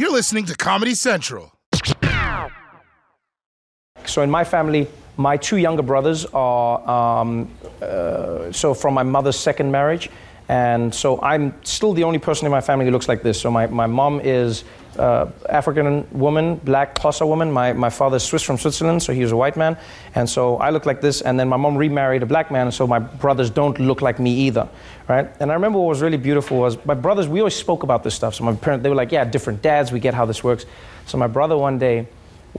You're listening to Comedy Central. So in my family, my two younger brothers are um, uh, so from my mother's second marriage, and so I'm still the only person in my family who looks like this. So my, my mom is uh, African woman, black Xhosa woman. My, my father is Swiss from Switzerland, so he was a white man. And so I look like this. And then my mom remarried a black man, so my brothers don't look like me either, right? And I remember what was really beautiful was my brothers, we always spoke about this stuff. So my parents, they were like, yeah, different dads, we get how this works. So my brother one day,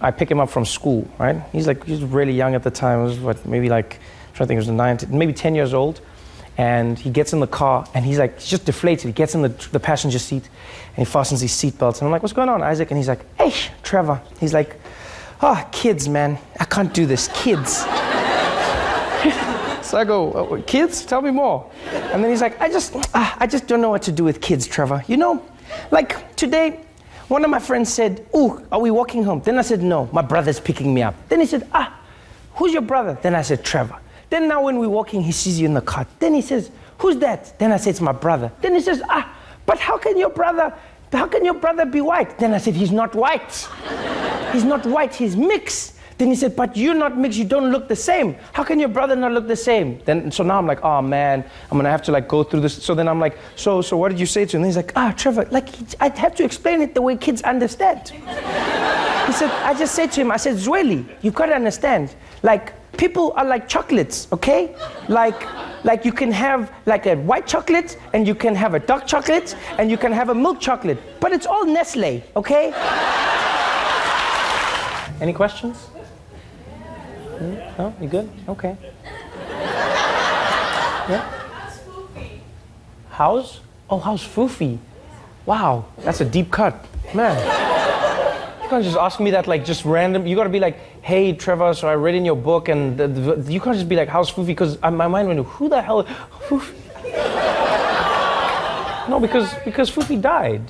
I pick him up from school, right? He's like, he's really young at the time. It was what, maybe like, I'm trying to think, it was nine, maybe 10 years old and he gets in the car and he's like, he's just deflated. He gets in the, the passenger seat and he fastens his seatbelt. And I'm like, what's going on, Isaac? And he's like, hey, Trevor. He's like, oh, kids, man. I can't do this. Kids. so I go, oh, kids? Tell me more. And then he's like, I just, uh, I just don't know what to do with kids, Trevor. You know, like today, one of my friends said, ooh, are we walking home? Then I said, no, my brother's picking me up. Then he said, ah, who's your brother? Then I said, Trevor. Then now when we're walking, he sees you in the car. Then he says, Who's that? Then I say, It's my brother. Then he says, Ah, but how can your brother, how can your brother be white? Then I said, He's not white. he's not white, he's mixed. Then he said, But you're not mixed, you don't look the same. How can your brother not look the same? Then so now I'm like, oh man, I'm gonna have to like go through this. So then I'm like, so so what did you say to him? And he's like, ah, Trevor, like I'd have to explain it the way kids understand. he said, I just said to him, I said, Zweli, you've got to understand. Like people are like chocolates, okay? Like, like you can have like a white chocolate and you can have a dark chocolate and you can have a milk chocolate, but it's all Nestle, okay? Any questions? Hmm? No, you good? Okay. Yeah. How's? Oh, how's Fufi? Wow, that's a deep cut, man. You can't just ask me that like just random. You gotta be like, hey Trevor, so I read in your book, and the, the, you can't just be like, how's Fufi? Because my mind went, who the hell? Fufi? no, because because Fufi died.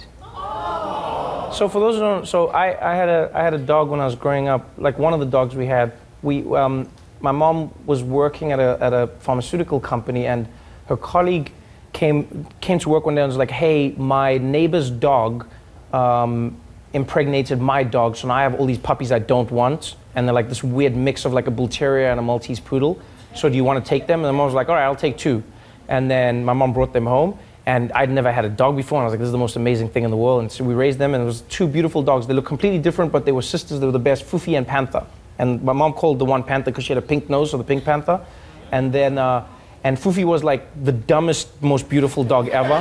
So for those who don't, so I, I had a I had a dog when I was growing up. Like one of the dogs we had, we um, my mom was working at a at a pharmaceutical company, and her colleague came came to work one day and was like, hey, my neighbor's dog. Um, impregnated my dog, so now I have all these puppies I don't want, and they're like this weird mix of like a bull terrier and a Maltese poodle. So do you want to take them? And the mom was like, all right, I'll take two. And then my mom brought them home, and I'd never had a dog before, and I was like, this is the most amazing thing in the world. And so we raised them, and it was two beautiful dogs. They look completely different, but they were sisters. They were the best, Fufi and Panther. And my mom called the one Panther because she had a pink nose, so the pink Panther. And then, uh, and Fufi was like the dumbest, most beautiful dog ever.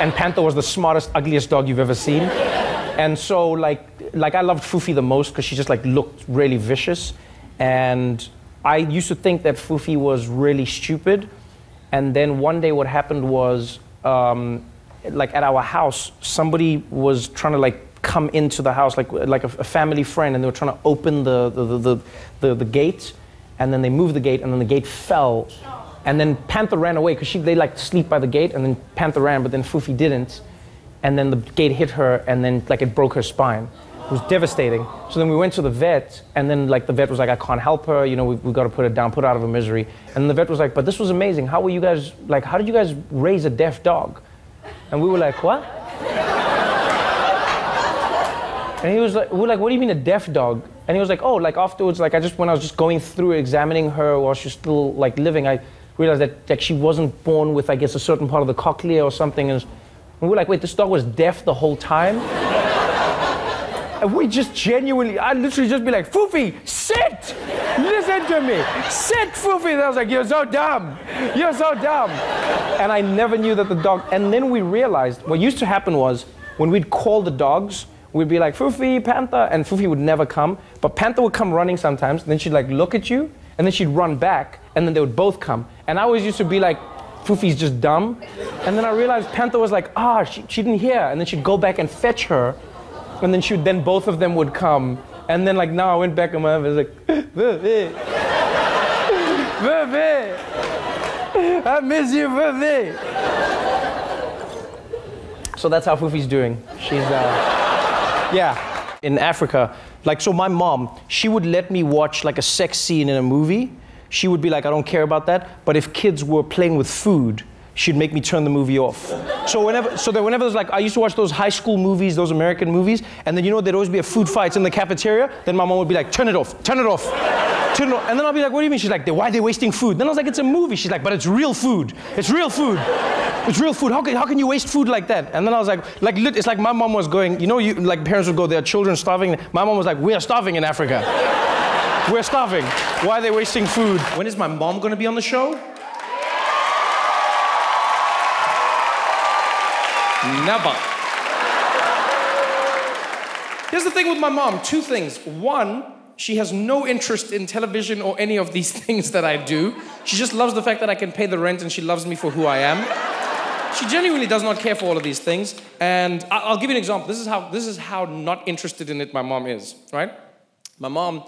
and Panther was the smartest, ugliest dog you've ever seen. And so like like I loved Fufi the most because she just like looked really vicious. And I used to think that Fufi was really stupid. And then one day what happened was um, like at our house, somebody was trying to like come into the house like like a, a family friend and they were trying to open the the, the, the, the, the gate and then they moved the gate and then the gate fell and then Panther ran away because they like sleep by the gate and then Panther ran but then Fufi didn't and then the gate hit her, and then like it broke her spine. It was devastating. So then we went to the vet, and then like the vet was like, I can't help her. You know, we we got to put her down, put her out of her misery. And the vet was like, But this was amazing. How were you guys like? How did you guys raise a deaf dog? And we were like, What? And he was like, we were like, what do you mean a deaf dog? And he was like, oh, like afterwards, like I just when I was just going through examining her while she's still like living, I realized that like she wasn't born with I guess a certain part of the cochlea or something, and and we're like, wait, this dog was deaf the whole time? and we just genuinely, I'd literally just be like, Fufi, sit! Listen to me. Sit, Fufi. And I was like, you're so dumb. You're so dumb. And I never knew that the dog, and then we realized what used to happen was when we'd call the dogs, we'd be like, Fufi, Panther, and Fufi would never come. But Panther would come running sometimes, and then she'd like look at you, and then she'd run back, and then they would both come. And I always used to be like, Fufi's just dumb. And then I realized Panther was like, ah, she, she didn't hear. And then she'd go back and fetch her. And then she would, then both of them would come. And then like now I went back and my mother was like, Fufi. Fufi. I miss you, Fufi. So that's how Fufi's doing. She's, uh, yeah. In Africa, like, so my mom, she would let me watch like a sex scene in a movie she would be like, I don't care about that. But if kids were playing with food, she'd make me turn the movie off. So whenever, so that whenever there's like, I used to watch those high school movies, those American movies, and then you know there'd always be a food fight in the cafeteria. Then my mom would be like, turn it off, turn it off, turn it off. And then I'll be like, what do you mean? She's like, why are they wasting food? Then I was like, it's a movie. She's like, but it's real food. It's real food. It's real food. How can, how can you waste food like that? And then I was like, like it's like my mom was going, you know, you like parents would go, their children starving. My mom was like, we are starving in Africa. We're starving. Why are they wasting food? When is my mom gonna be on the show? Never. Here's the thing with my mom two things. One, she has no interest in television or any of these things that I do. She just loves the fact that I can pay the rent and she loves me for who I am. She genuinely does not care for all of these things. And I'll give you an example. This is how, this is how not interested in it my mom is, right? My mom,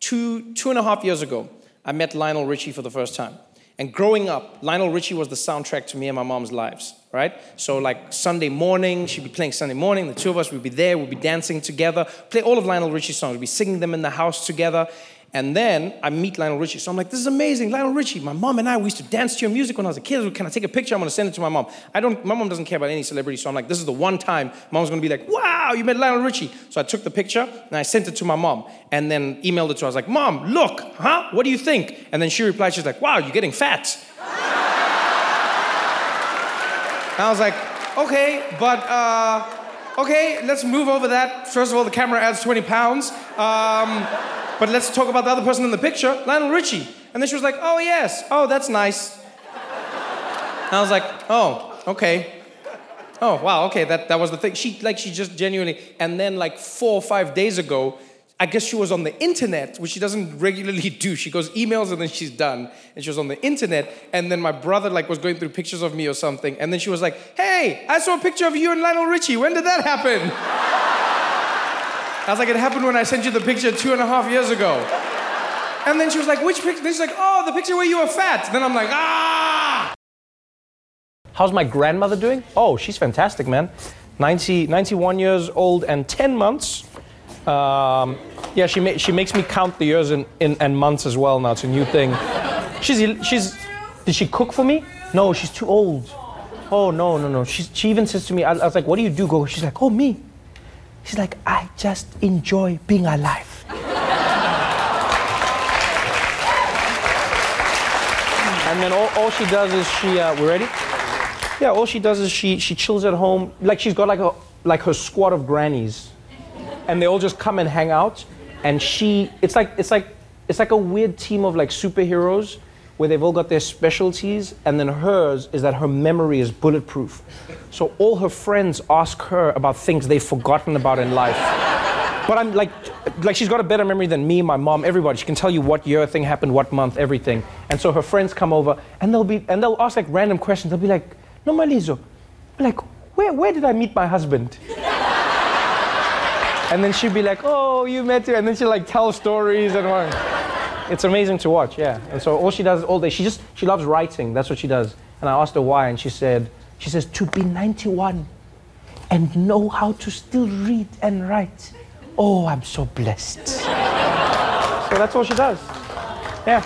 two, two and a half years ago, I met Lionel Richie for the first time. And growing up, Lionel Richie was the soundtrack to me and my mom's lives, right? So, like Sunday morning, she'd be playing Sunday morning, the two of us would be there, we'd be dancing together, play all of Lionel Richie's songs, we'd be singing them in the house together. And then I meet Lionel Richie. So I'm like, this is amazing, Lionel Richie. My mom and I, we used to dance to your music when I was a kid. Can I take a picture? I'm gonna send it to my mom. I don't, my mom doesn't care about any celebrity, so I'm like, this is the one time mom's gonna be like, wow, you met Lionel Richie. So I took the picture and I sent it to my mom and then emailed it to her. I was like, mom, look, huh? What do you think? And then she replied, she's like, wow, you're getting fat. And I was like, okay, but uh, okay, let's move over that. First of all, the camera adds 20 pounds. Um, but let's talk about the other person in the picture, Lionel Richie. And then she was like, oh, yes, oh, that's nice. And I was like, oh, okay. Oh, wow, okay, that, that was the thing. She, like, she just genuinely, and then like four or five days ago, I guess she was on the internet, which she doesn't regularly do. She goes emails and then she's done. And she was on the internet, and then my brother like was going through pictures of me or something, and then she was like, "Hey, I saw a picture of you and Lionel Richie. When did that happen?" I was like, "It happened when I sent you the picture two and a half years ago." And then she was like, "Which picture?" Then she's like, "Oh, the picture where you were fat." Then I'm like, "Ah!" How's my grandmother doing? Oh, she's fantastic, man. 90, 91 years old and 10 months. Um, yeah, she, ma- she makes me count the years in, in, and months as well now. It's a new thing. She's, she's, did she cook for me? No, she's too old. Oh, no, no, no. She's, she even says to me, I, I was like, what do you do? Go. She's like, oh, me. She's like, I just enjoy being alive. and then all, all she does is she, uh, we ready? Yeah, all she does is she, she chills at home. Like she's got like, a, like her squad of grannies and they all just come and hang out and she it's like it's like it's like a weird team of like superheroes where they've all got their specialties and then hers is that her memory is bulletproof. So all her friends ask her about things they've forgotten about in life. But i'm like like she's got a better memory than me my mom everybody. She can tell you what year thing happened what month everything. And so her friends come over and they'll be and they'll ask like random questions. They'll be like no malizo like where, where did i meet my husband? And then she'd be like, "Oh, you met her," and then she'd like tell stories and what. It's amazing to watch, yeah. And so all she does all day, she just she loves writing. That's what she does. And I asked her why, and she said, she says to be 91 and know how to still read and write. Oh, I'm so blessed. so that's all she does. Yeah.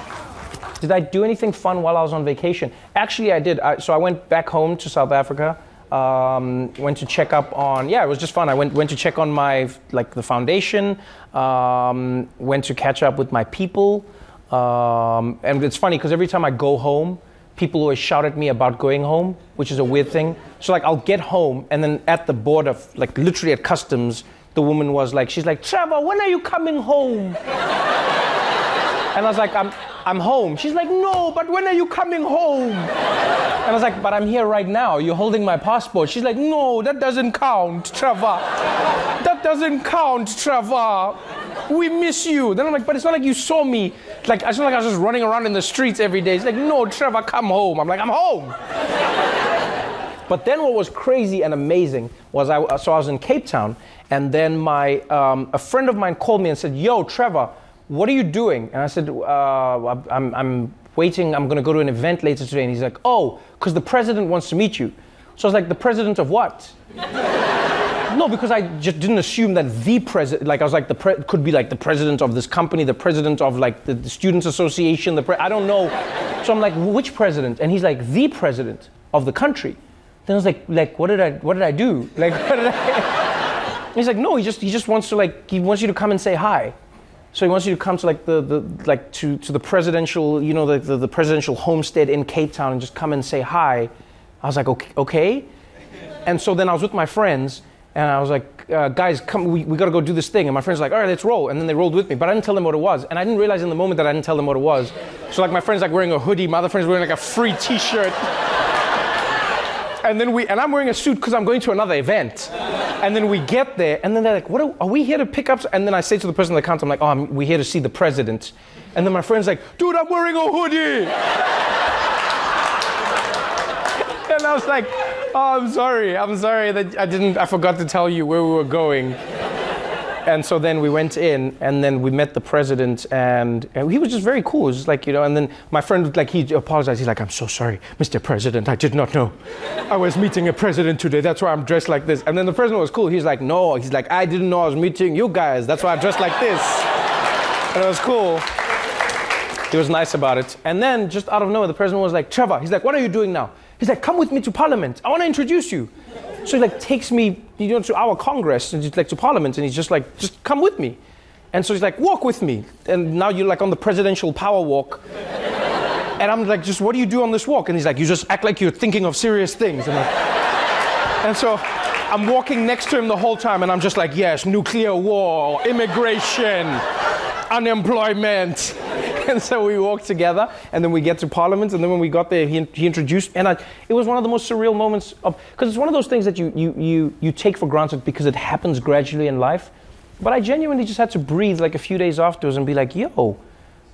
Did I do anything fun while I was on vacation? Actually, I did. I, so I went back home to South Africa. Um, went to check up on. Yeah, it was just fun. I went went to check on my like the foundation. Um, went to catch up with my people. Um, and it's funny because every time I go home, people always shout at me about going home, which is a weird thing. So like I'll get home and then at the border, like literally at customs, the woman was like, she's like, Trevor, when are you coming home? And I was like, I'm, I'm home. She's like, no, but when are you coming home? And I was like, but I'm here right now. You're holding my passport. She's like, no, that doesn't count, Trevor. That doesn't count, Trevor. We miss you. Then I'm like, but it's not like you saw me. Like, it's not like I was just running around in the streets every day. She's like, no, Trevor, come home. I'm like, I'm home. But then what was crazy and amazing was I, so I was in Cape Town, and then my, um, a friend of mine called me and said, yo, Trevor, what are you doing? And I said, uh, I'm, I'm waiting, I'm gonna go to an event later today. And he's like, oh, because the president wants to meet you. So I was like, the president of what? no, because I just didn't assume that the president, like I was like, the pre- could be like the president of this company, the president of like the, the Students Association, the pre- I don't know. So I'm like, which president? And he's like, the president. of the country. Then I was like, like, what did I, what did I do? Like, what did I? He's like, no, he just, he just wants to like, he wants you to come and say hi. So he wants you to come to like the, the like to, to the presidential, you know, the, the, the presidential homestead in Cape Town and just come and say hi. I was like, okay, okay. And so then I was with my friends and I was like, uh, guys, come, we, we gotta go do this thing. And my friends were like, all right, let's roll. And then they rolled with me, but I didn't tell them what it was. And I didn't realize in the moment that I didn't tell them what it was. So like my friend's like wearing a hoodie, my other friend's wearing like a free t-shirt. And then we, and I'm wearing a suit because I'm going to another event. And then we get there, and then they're like, what are, are we here to pick up? And then I say to the person at the counter, I'm like, oh, I'm, we're here to see the president. And then my friend's like, dude, I'm wearing a hoodie. and I was like, oh, I'm sorry. I'm sorry that I didn't, I forgot to tell you where we were going. And so then we went in, and then we met the president, and, and he was just very cool. It was just like, you know, and then my friend, like, he apologized. He's like, I'm so sorry, Mr. President. I did not know. I was meeting a president today. That's why I'm dressed like this. And then the president was cool. He's like, no. He's like, I didn't know I was meeting you guys. That's why I'm dressed like this. And it was cool. He was nice about it. And then, just out of nowhere, the president was like, Trevor, he's like, what are you doing now? He's like, come with me to parliament. I want to introduce you. So he like takes me, you know, to our Congress and like to Parliament, and he's just like, just come with me. And so he's like, walk with me. And now you're like on the presidential power walk. and I'm like, just what do you do on this walk? And he's like, you just act like you're thinking of serious things. And, like, and so I'm walking next to him the whole time, and I'm just like, yes, nuclear war, immigration, unemployment. and so we walked together, and then we get to Parliament, and then when we got there, he, he introduced, and I, it was one of the most surreal moments of, because it's one of those things that you, you, you, you take for granted because it happens gradually in life. But I genuinely just had to breathe like a few days afterwards and be like, yo,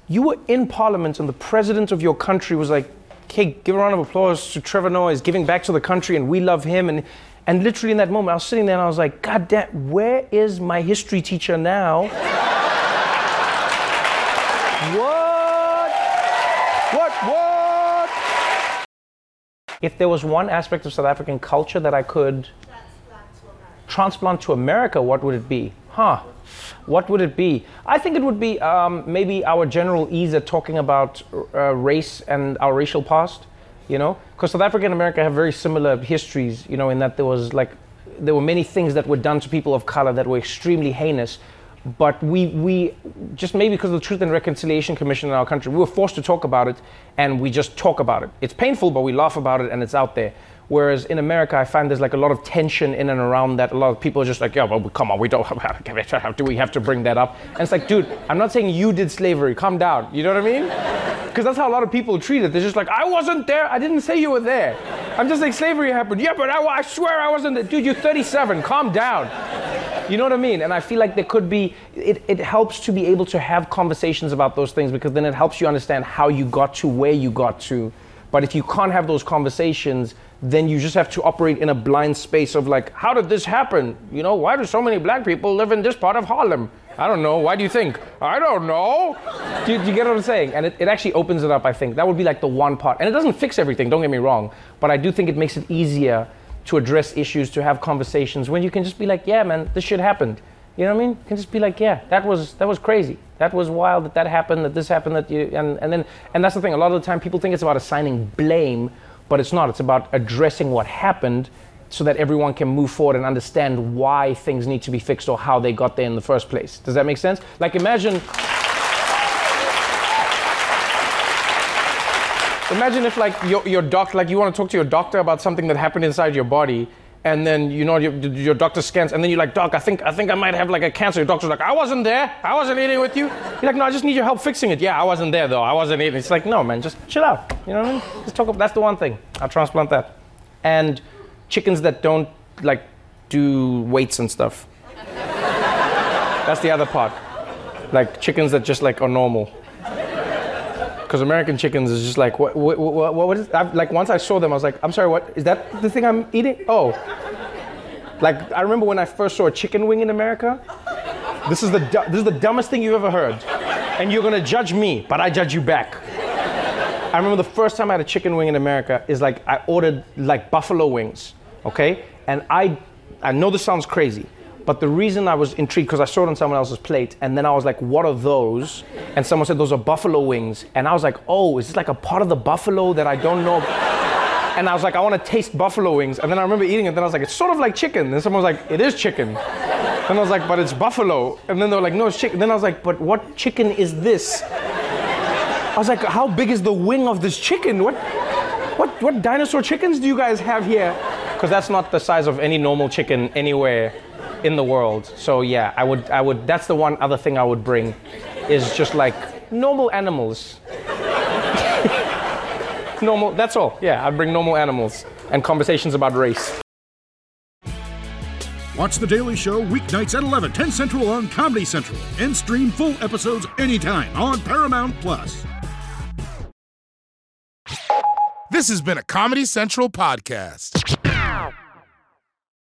you were in Parliament, and the president of your country was like, hey, give a round of applause to Trevor Noah, he's giving back to the country, and we love him. And, and literally in that moment, I was sitting there and I was like, God damn, where is my history teacher now? What? What? What? If there was one aspect of South African culture that I could transplant to America, what would it be? Huh. What would it be? I think it would be um, maybe our general ease at talking about uh, race and our racial past, you know? Because South Africa and America have very similar histories, you know, in that there was like, there were many things that were done to people of color that were extremely heinous, but we, we just maybe because of the Truth and Reconciliation Commission in our country, we were forced to talk about it and we just talk about it. It's painful, but we laugh about it and it's out there. Whereas in America, I find there's like a lot of tension in and around that. A lot of people are just like, yeah, well, come on, we don't do we have to bring that up? And it's like, dude, I'm not saying you did slavery. Calm down. You know what I mean? Because that's how a lot of people treat it. They're just like, I wasn't there. I didn't say you were there. I'm just like, slavery happened. Yeah, but I, I swear I wasn't there. Dude, you're 37. Calm down. You know what I mean? And I feel like there could be, it, it helps to be able to have conversations about those things because then it helps you understand how you got to where you got to. But if you can't have those conversations, then you just have to operate in a blind space of like, how did this happen? You know, why do so many black people live in this part of Harlem? I don't know. Why do you think? I don't know. Do you, do you get what I'm saying? And it, it actually opens it up, I think. That would be like the one part. And it doesn't fix everything, don't get me wrong. But I do think it makes it easier to address issues, to have conversations when you can just be like, yeah, man, this shit happened. You know what I mean? You can just be like, yeah, that was that was crazy. That was wild that that happened, that this happened, that you and, and then and that's the thing. A lot of the time people think it's about assigning blame, but it's not. It's about addressing what happened so that everyone can move forward and understand why things need to be fixed or how they got there in the first place. Does that make sense? Like imagine Imagine if like your, your doctor, like you want to talk to your doctor about something that happened inside your body, and then you know your, your doctor scans, and then you're like, Doc, I think I think I might have like a cancer. Your doctor's like, I wasn't there. I wasn't eating with you. You're like, no, I just need your help fixing it. Yeah, I wasn't there though. I wasn't eating. It's like, no, man, just chill out. You know what I mean? Just talk. About, that's the one thing. I'll transplant that. And chickens that don't like do weights and stuff. that's the other part. Like chickens that just like are normal because American chickens is just like what what what, what is I've, like once I saw them I was like I'm sorry what is that the thing I'm eating? Oh. Like I remember when I first saw a chicken wing in America. This is the this is the dumbest thing you've ever heard. And you're gonna judge me but I judge you back. I remember the first time I had a chicken wing in America is like I ordered like buffalo wings okay? And I I know this sounds crazy but the reason I was intrigued, because I saw it on someone else's plate, and then I was like, what are those? And someone said, those are buffalo wings. And I was like, oh, is this like a part of the buffalo that I don't know? And I was like, I want to taste buffalo wings. And then I remember eating it. Then I was like, it's sort of like chicken. And someone was like, it is chicken. Then I was like, but it's buffalo. And then they were like, no, it's chicken. Then I was like, but what chicken is this? I was like, how big is the wing of this chicken? What, what, what dinosaur chickens do you guys have here? Because that's not the size of any normal chicken anywhere in the world. So yeah, I would, I would. That's the one other thing I would bring, is just like normal animals. normal. That's all. Yeah, I'd bring normal animals and conversations about race. Watch The Daily Show weeknights at 11, 10 Central on Comedy Central, and stream full episodes anytime on Paramount Plus. This has been a Comedy Central podcast.